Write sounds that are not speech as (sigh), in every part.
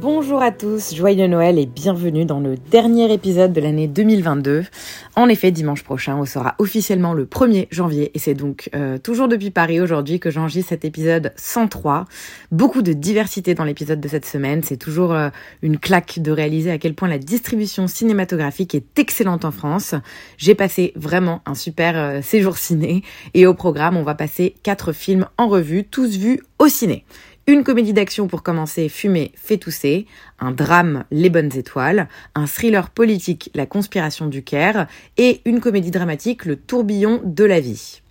Bonjour à tous, joyeux Noël et bienvenue dans le dernier épisode de l'année 2022. En effet, dimanche prochain, on sera officiellement le 1er janvier et c'est donc euh, toujours depuis Paris aujourd'hui que j'enregistre cet épisode 103. Beaucoup de diversité dans l'épisode de cette semaine, c'est toujours euh, une claque de réaliser à quel point la distribution cinématographique est excellente en France. J'ai passé vraiment un super euh, séjour ciné et au programme, on va passer quatre films en revue, tous vus au ciné. Une comédie d'action pour commencer, Fumer fait tousser, un drame, Les bonnes étoiles, un thriller politique, La conspiration du Caire, et une comédie dramatique, Le tourbillon de la vie.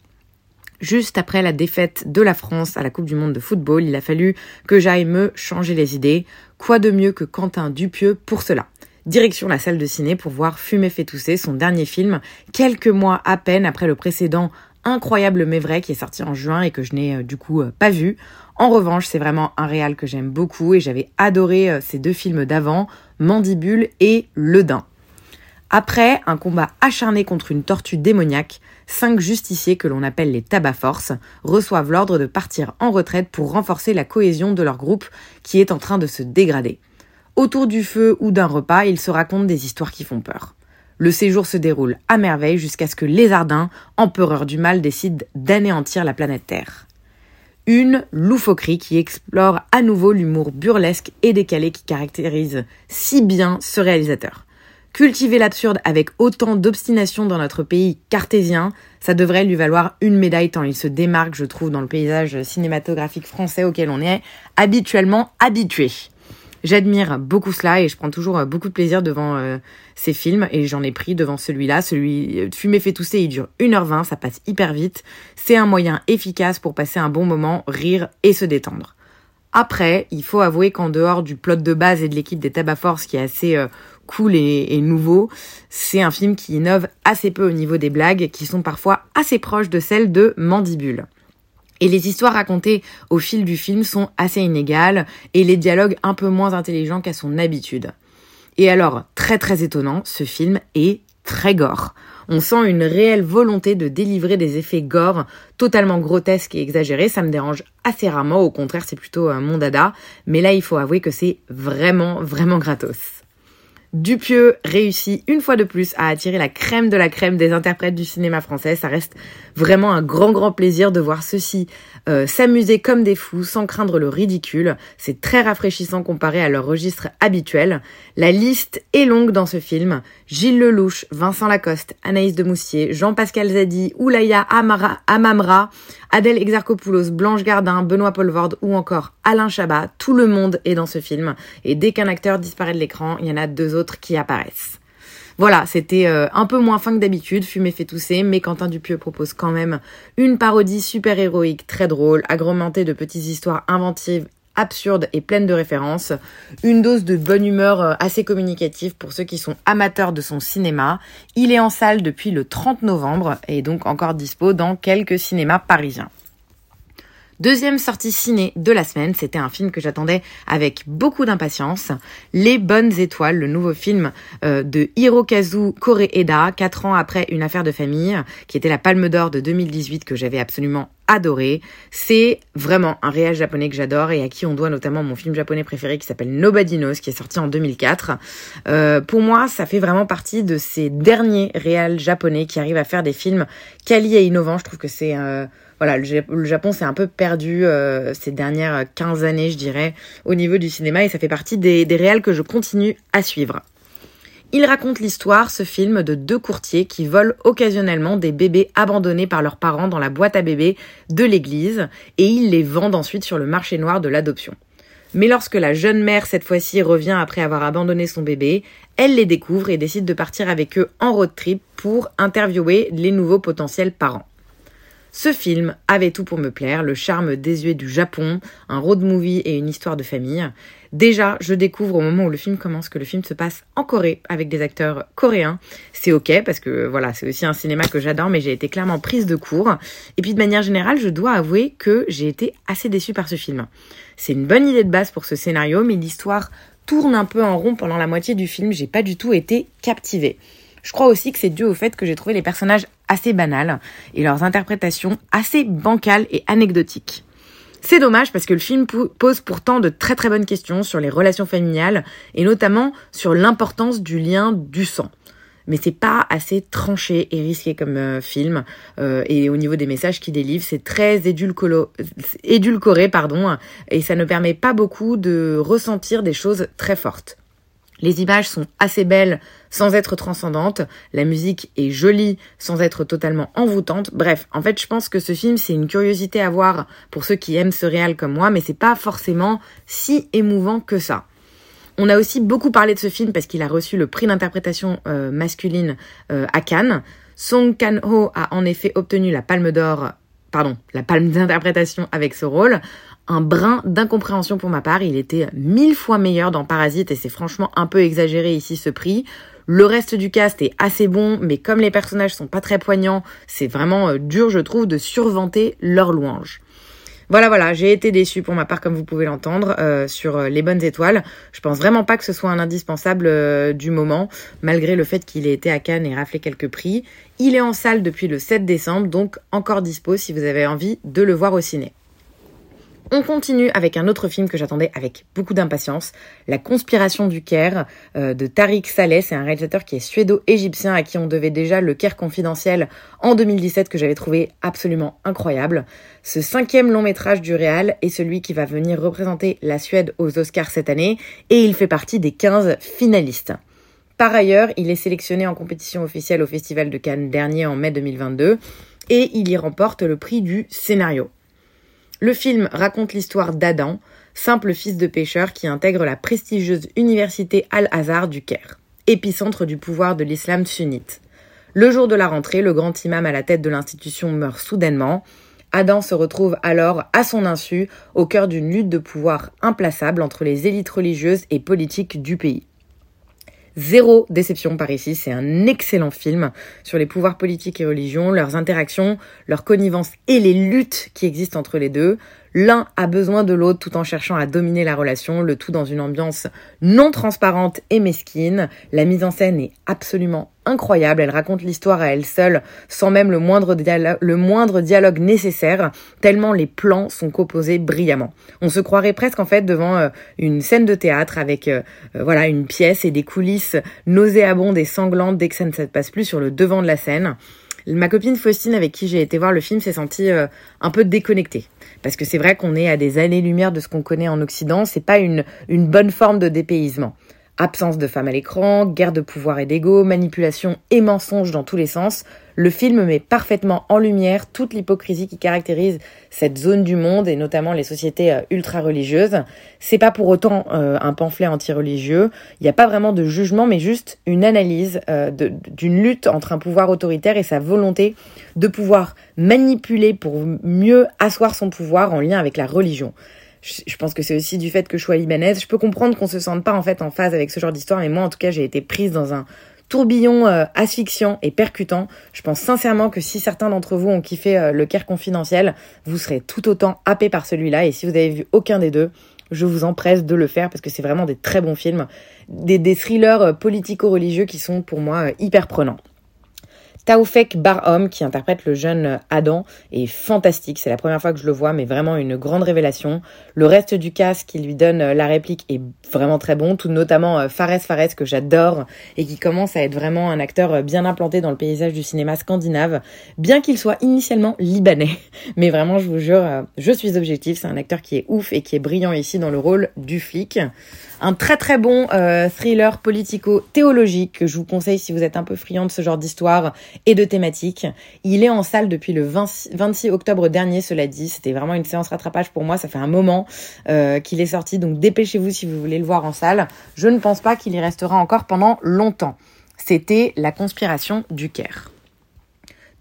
Juste après la défaite de la France à la Coupe du Monde de football, il a fallu que j'aille me changer les idées. Quoi de mieux que Quentin Dupieux pour cela? Direction la salle de ciné pour voir Fumer fait tousser, son dernier film, quelques mois à peine après le précédent Incroyable mais vrai qui est sorti en juin et que je n'ai euh, du coup euh, pas vu. En revanche, c'est vraiment un réal que j'aime beaucoup et j'avais adoré euh, ces deux films d'avant, Mandibule et Le Dain. Après un combat acharné contre une tortue démoniaque, cinq justiciers que l'on appelle les tabac force reçoivent l'ordre de partir en retraite pour renforcer la cohésion de leur groupe qui est en train de se dégrader. Autour du feu ou d'un repas, ils se racontent des histoires qui font peur. Le séjour se déroule à merveille jusqu'à ce que Lézardin, empereur du mal, décide d'anéantir la planète Terre. Une loufoquerie qui explore à nouveau l'humour burlesque et décalé qui caractérise si bien ce réalisateur. Cultiver l'absurde avec autant d'obstination dans notre pays cartésien, ça devrait lui valoir une médaille tant il se démarque, je trouve, dans le paysage cinématographique français auquel on est habituellement habitué. J'admire beaucoup cela et je prends toujours beaucoup de plaisir devant euh, ces films et j'en ai pris devant celui-là. Celui euh, Fumer fait tousser, il dure 1h20, ça passe hyper vite. C'est un moyen efficace pour passer un bon moment, rire et se détendre. Après, il faut avouer qu'en dehors du plot de base et de l'équipe des Tabac qui est assez euh, cool et, et nouveau, c'est un film qui innove assez peu au niveau des blagues qui sont parfois assez proches de celles de Mandibule. Et les histoires racontées au fil du film sont assez inégales et les dialogues un peu moins intelligents qu'à son habitude. Et alors, très très étonnant, ce film est très gore. On sent une réelle volonté de délivrer des effets gore totalement grotesques et exagérés. Ça me dérange assez rarement, au contraire c'est plutôt un mon dada. Mais là il faut avouer que c'est vraiment vraiment gratos. Dupieux réussit une fois de plus à attirer la crème de la crème des interprètes du cinéma français. Ça reste vraiment un grand grand plaisir de voir ceux-ci euh, s'amuser comme des fous sans craindre le ridicule. C'est très rafraîchissant comparé à leur registre habituel. La liste est longue dans ce film. Gilles Lelouch, Vincent Lacoste, Anaïs de Moussier, Jean-Pascal Zadi, Oulaya Amamra, Adèle Exarchopoulos, Blanche Gardin, Benoît Polvorde ou encore Alain Chabat. Tout le monde est dans ce film. Et dès qu'un acteur disparaît de l'écran, il y en a deux autres qui apparaissent. Voilà, c'était euh, un peu moins fin que d'habitude, Fumer fait tousser, mais Quentin Dupieux propose quand même une parodie super héroïque, très drôle, agrémentée de petites histoires inventives absurdes et pleines de références, une dose de bonne humeur euh, assez communicative pour ceux qui sont amateurs de son cinéma. Il est en salle depuis le 30 novembre et donc encore dispo dans quelques cinémas parisiens. Deuxième sortie ciné de la semaine, c'était un film que j'attendais avec beaucoup d'impatience. Les Bonnes Étoiles, le nouveau film euh, de Hirokazu Koreeda, quatre ans après une affaire de famille, qui était la Palme d'Or de 2018 que j'avais absolument adoré. C'est vraiment un réel japonais que j'adore et à qui on doit notamment mon film japonais préféré qui s'appelle Nobody Knows, qui est sorti en 2004. Euh, pour moi, ça fait vraiment partie de ces derniers réels japonais qui arrivent à faire des films quali et innovants. Je trouve que c'est euh, voilà, le Japon s'est un peu perdu euh, ces dernières 15 années, je dirais, au niveau du cinéma, et ça fait partie des, des réels que je continue à suivre. Il raconte l'histoire, ce film, de deux courtiers qui volent occasionnellement des bébés abandonnés par leurs parents dans la boîte à bébés de l'église, et ils les vendent ensuite sur le marché noir de l'adoption. Mais lorsque la jeune mère, cette fois-ci, revient après avoir abandonné son bébé, elle les découvre et décide de partir avec eux en road trip pour interviewer les nouveaux potentiels parents. Ce film avait tout pour me plaire, le charme désuet du Japon, un road movie et une histoire de famille. Déjà, je découvre au moment où le film commence que le film se passe en Corée avec des acteurs coréens. C'est ok parce que voilà, c'est aussi un cinéma que j'adore, mais j'ai été clairement prise de court. Et puis de manière générale, je dois avouer que j'ai été assez déçue par ce film. C'est une bonne idée de base pour ce scénario, mais l'histoire tourne un peu en rond pendant la moitié du film. J'ai pas du tout été captivée. Je crois aussi que c'est dû au fait que j'ai trouvé les personnages assez banals et leurs interprétations assez bancales et anecdotiques. C'est dommage parce que le film pose pourtant de très très bonnes questions sur les relations familiales et notamment sur l'importance du lien du sang. Mais c'est pas assez tranché et risqué comme euh, film euh, et au niveau des messages qu'il délivre, c'est très édulcoré pardon et ça ne permet pas beaucoup de ressentir des choses très fortes. Les images sont assez belles sans être transcendantes, la musique est jolie sans être totalement envoûtante. Bref, en fait, je pense que ce film, c'est une curiosité à voir pour ceux qui aiment ce réal comme moi, mais c'est pas forcément si émouvant que ça. On a aussi beaucoup parlé de ce film parce qu'il a reçu le prix d'interprétation euh, masculine euh, à Cannes. Song Kang-ho a en effet obtenu la Palme d'Or, pardon, la Palme d'interprétation avec ce rôle un brin d'incompréhension pour ma part. Il était mille fois meilleur dans Parasite et c'est franchement un peu exagéré ici ce prix. Le reste du cast est assez bon, mais comme les personnages sont pas très poignants, c'est vraiment euh, dur, je trouve, de survanter leur louange. Voilà, voilà, j'ai été déçue pour ma part, comme vous pouvez l'entendre, euh, sur euh, les bonnes étoiles. Je pense vraiment pas que ce soit un indispensable du moment, malgré le fait qu'il ait été à Cannes et raflé quelques prix. Il est en salle depuis le 7 décembre, donc encore dispo si vous avez envie de le voir au ciné. On continue avec un autre film que j'attendais avec beaucoup d'impatience, La conspiration du Caire euh, de Tariq Saleh. C'est un réalisateur qui est suédo-égyptien à qui on devait déjà le Caire confidentiel en 2017 que j'avais trouvé absolument incroyable. Ce cinquième long métrage du réal est celui qui va venir représenter la Suède aux Oscars cette année et il fait partie des 15 finalistes. Par ailleurs, il est sélectionné en compétition officielle au Festival de Cannes dernier en mai 2022 et il y remporte le prix du scénario. Le film raconte l'histoire d'Adam, simple fils de pêcheur qui intègre la prestigieuse université Al-Azhar du Caire, épicentre du pouvoir de l'islam sunnite. Le jour de la rentrée, le grand imam à la tête de l'institution meurt soudainement. Adam se retrouve alors, à son insu, au cœur d'une lutte de pouvoir implaçable entre les élites religieuses et politiques du pays. Zéro déception par ici, c'est un excellent film sur les pouvoirs politiques et religions, leurs interactions, leur connivence et les luttes qui existent entre les deux. L'un a besoin de l'autre tout en cherchant à dominer la relation, le tout dans une ambiance non transparente et mesquine. La mise en scène est absolument incroyable, elle raconte l'histoire à elle seule, sans même le moindre, dialogue nécessaire, tellement les plans sont composés brillamment. On se croirait presque en fait devant euh, une scène de théâtre avec euh, euh, voilà une pièce et des coulisses nauséabondes et sanglantes dès que ça ne se passe plus sur le devant de la scène. Ma copine Faustine, avec qui j'ai été voir le film, s'est sentie un peu déconnectée. Parce que c'est vrai qu'on est à des années-lumière de ce qu'on connaît en Occident. C'est pas une, une bonne forme de dépaysement. Absence de femmes à l'écran, guerre de pouvoir et d'ego, manipulation et mensonges dans tous les sens. Le film met parfaitement en lumière toute l'hypocrisie qui caractérise cette zone du monde et notamment les sociétés euh, ultra-religieuses. C'est pas pour autant euh, un pamphlet anti-religieux. Il n'y a pas vraiment de jugement, mais juste une analyse euh, d'une lutte entre un pouvoir autoritaire et sa volonté de pouvoir manipuler pour mieux asseoir son pouvoir en lien avec la religion je pense que c'est aussi du fait que je sois libanaise. Je peux comprendre qu'on se sente pas en fait en phase avec ce genre d'histoire, mais moi en tout cas j'ai été prise dans un tourbillon euh, asphyxiant et percutant. Je pense sincèrement que si certains d'entre vous ont kiffé euh, le Caire confidentiel, vous serez tout autant happé par celui-là. Et si vous avez vu aucun des deux, je vous empresse de le faire parce que c'est vraiment des très bons films, des, des thrillers euh, politico-religieux qui sont pour moi hyper prenants. Taoufek Barhom, qui interprète le jeune Adam, est fantastique. C'est la première fois que je le vois, mais vraiment une grande révélation. Le reste du cast qui lui donne la réplique est vraiment très bon, tout notamment euh, Fares Fares, que j'adore, et qui commence à être vraiment un acteur bien implanté dans le paysage du cinéma scandinave, bien qu'il soit initialement libanais. (laughs) Mais vraiment, je vous jure, euh, je suis objectif. C'est un acteur qui est ouf et qui est brillant ici dans le rôle du flic. Un très très bon euh, thriller politico-théologique que je vous conseille si vous êtes un peu friand de ce genre d'histoire et de thématiques. Il est en salle depuis le 26 octobre dernier, cela dit. C'était vraiment une séance rattrapage pour moi. Ça fait un moment euh, qu'il est sorti, donc dépêchez-vous si vous voulez le voir en salle. Je ne pense pas qu'il y restera encore pendant longtemps. C'était La conspiration du Caire.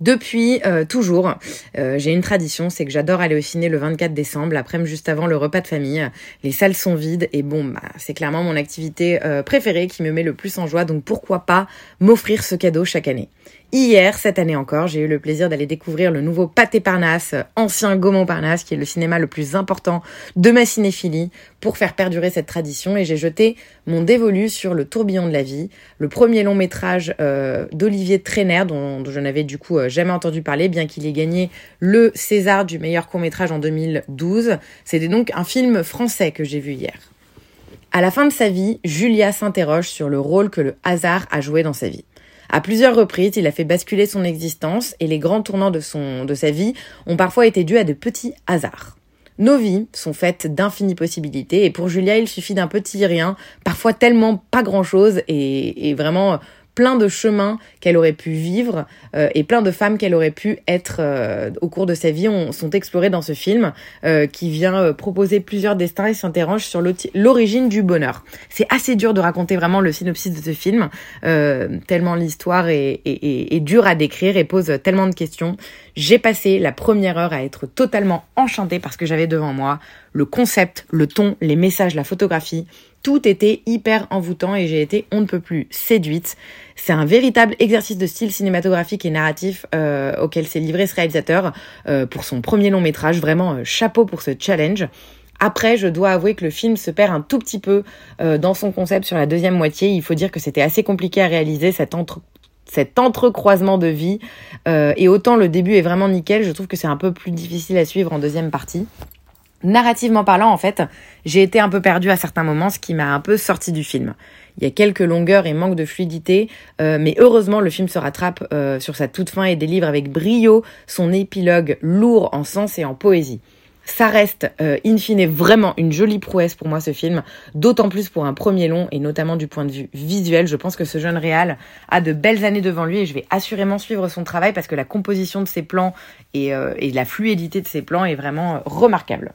Depuis euh, toujours, euh, j'ai une tradition, c'est que j'adore aller au ciné le 24 décembre, l'après-midi juste avant le repas de famille. Les salles sont vides et bon, bah, c'est clairement mon activité euh, préférée qui me met le plus en joie, donc pourquoi pas m'offrir ce cadeau chaque année. Hier, cette année encore, j'ai eu le plaisir d'aller découvrir le nouveau Pâté Parnasse, ancien Gaumont Parnasse, qui est le cinéma le plus important de ma cinéphilie, pour faire perdurer cette tradition. Et j'ai jeté mon dévolu sur Le Tourbillon de la vie, le premier long métrage euh, d'Olivier Trainer, dont, je n'avais du coup euh, jamais entendu parler, bien qu'il ait gagné le César du meilleur court métrage en 2012. C'était donc un film français que j'ai vu hier. À la fin de sa vie, Julia s'interroge sur le rôle que le hasard a joué dans sa vie. À plusieurs reprises, il a fait basculer son existence et les grands tournants de, son, de sa vie ont parfois été dus à de petits hasards. Nos vies sont faites d'infinies possibilités et pour Julia, il suffit d'un petit rien, parfois tellement pas grand-chose et, et vraiment plein de chemins qu'elle aurait pu vivre euh, et plein de femmes qu'elle aurait pu être euh, au cours de sa vie ont, sont explorées dans ce film euh, qui vient euh, proposer plusieurs destins et s'interroge sur l'origine du bonheur. C'est assez dur de raconter vraiment le synopsis de ce film, euh, tellement l'histoire est, est, est, est dure à décrire et pose tellement de questions. J'ai passé la première heure à être totalement enchantée parce que j'avais devant moi le concept, le ton, les messages, la photographie, tout était hyper envoûtant et j'ai été on ne peut plus séduite. C'est un véritable exercice de style cinématographique et narratif euh, auquel s'est livré ce réalisateur euh, pour son premier long métrage. Vraiment euh, chapeau pour ce challenge. Après, je dois avouer que le film se perd un tout petit peu euh, dans son concept sur la deuxième moitié. Il faut dire que c'était assez compliqué à réaliser cet entre cet entrecroisement de vie. Euh, et autant le début est vraiment nickel, je trouve que c'est un peu plus difficile à suivre en deuxième partie. Narrativement parlant, en fait, j'ai été un peu perdue à certains moments, ce qui m'a un peu sorti du film. Il y a quelques longueurs et manque de fluidité, euh, mais heureusement le film se rattrape euh, sur sa toute fin et délivre avec brio son épilogue lourd en sens et en poésie. Ça reste, euh, in fine, vraiment une jolie prouesse pour moi ce film, d'autant plus pour un premier long et notamment du point de vue visuel. Je pense que ce jeune réal a de belles années devant lui et je vais assurément suivre son travail parce que la composition de ses plans et, euh, et la fluidité de ses plans est vraiment euh, remarquable.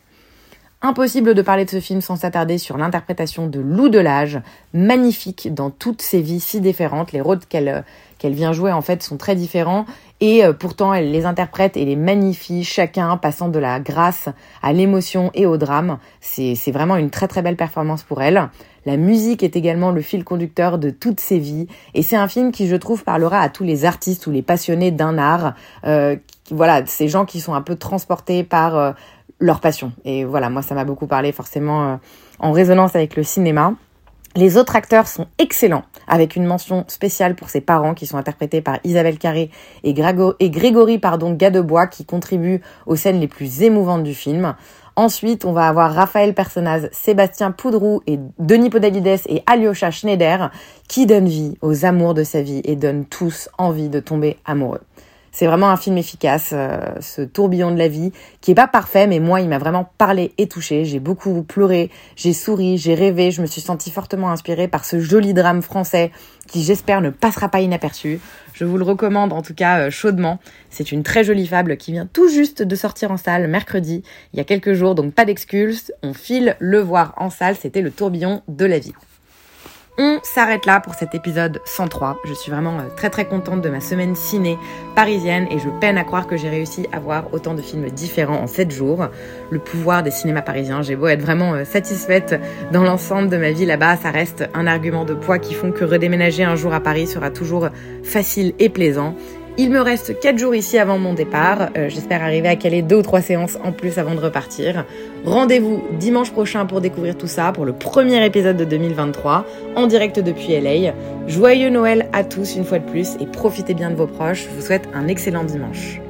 Impossible de parler de ce film sans s'attarder sur l'interprétation de Lou Delage, magnifique dans toutes ses vies si différentes. Les rôles qu'elle qu'elle vient jouer en fait sont très différents et euh, pourtant elle les interprète et les magnifie, chacun passant de la grâce à l'émotion et au drame. C'est vraiment une très très belle performance pour elle. La musique est également le fil conducteur de toutes ses vies et c'est un film qui je trouve parlera à tous les artistes ou les passionnés d'un art. Euh, voilà, ces gens qui sont un peu transportés par euh, leur passion. Et voilà, moi ça m'a beaucoup parlé forcément euh, en résonance avec le cinéma. Les autres acteurs sont excellents, avec une mention spéciale pour ses parents qui sont interprétés par Isabelle Carré et, Grégo et Grégory pardon, Gadebois qui contribuent aux scènes les plus émouvantes du film. Ensuite, on va avoir Raphaël Personnaz, Sébastien Poudrou et Denis Podalides et Alyosha Schneider qui donnent vie aux amours de sa vie et donnent tous envie de tomber amoureux. C'est vraiment un film efficace, euh, ce tourbillon de la vie, qui est pas parfait, mais moi, il m'a vraiment parlé et touché. J'ai beaucoup pleuré, j'ai souri, j'ai rêvé, je me suis sentie fortement inspirée par ce joli drame français qui, j'espère, ne passera pas inaperçu. Je vous le recommande en tout cas euh, chaudement. C'est une très jolie fable qui vient tout juste de sortir en salle mercredi, il y a quelques jours, donc pas d'excuses. On file le voir en salle, c'était le tourbillon de la vie. On s'arrête là pour cet épisode 103. Je suis vraiment très très contente de ma semaine ciné parisienne et je peine à croire que j'ai réussi à voir autant de films différents en 7 jours. Le pouvoir des cinémas parisiens, j'ai beau être vraiment satisfaite dans l'ensemble de ma vie là-bas, ça reste un argument de poids qui font que redéménager un jour à Paris sera toujours facile et plaisant. Il me reste 4 jours ici avant mon départ. Euh, J'espère arriver à caler 2 ou 3 séances en plus avant de repartir. Rendez-vous dimanche prochain pour découvrir tout ça, pour le premier épisode de 2023, en direct depuis LA. Joyeux Noël à tous une fois de plus et profitez bien de vos proches. Je vous souhaite un excellent dimanche.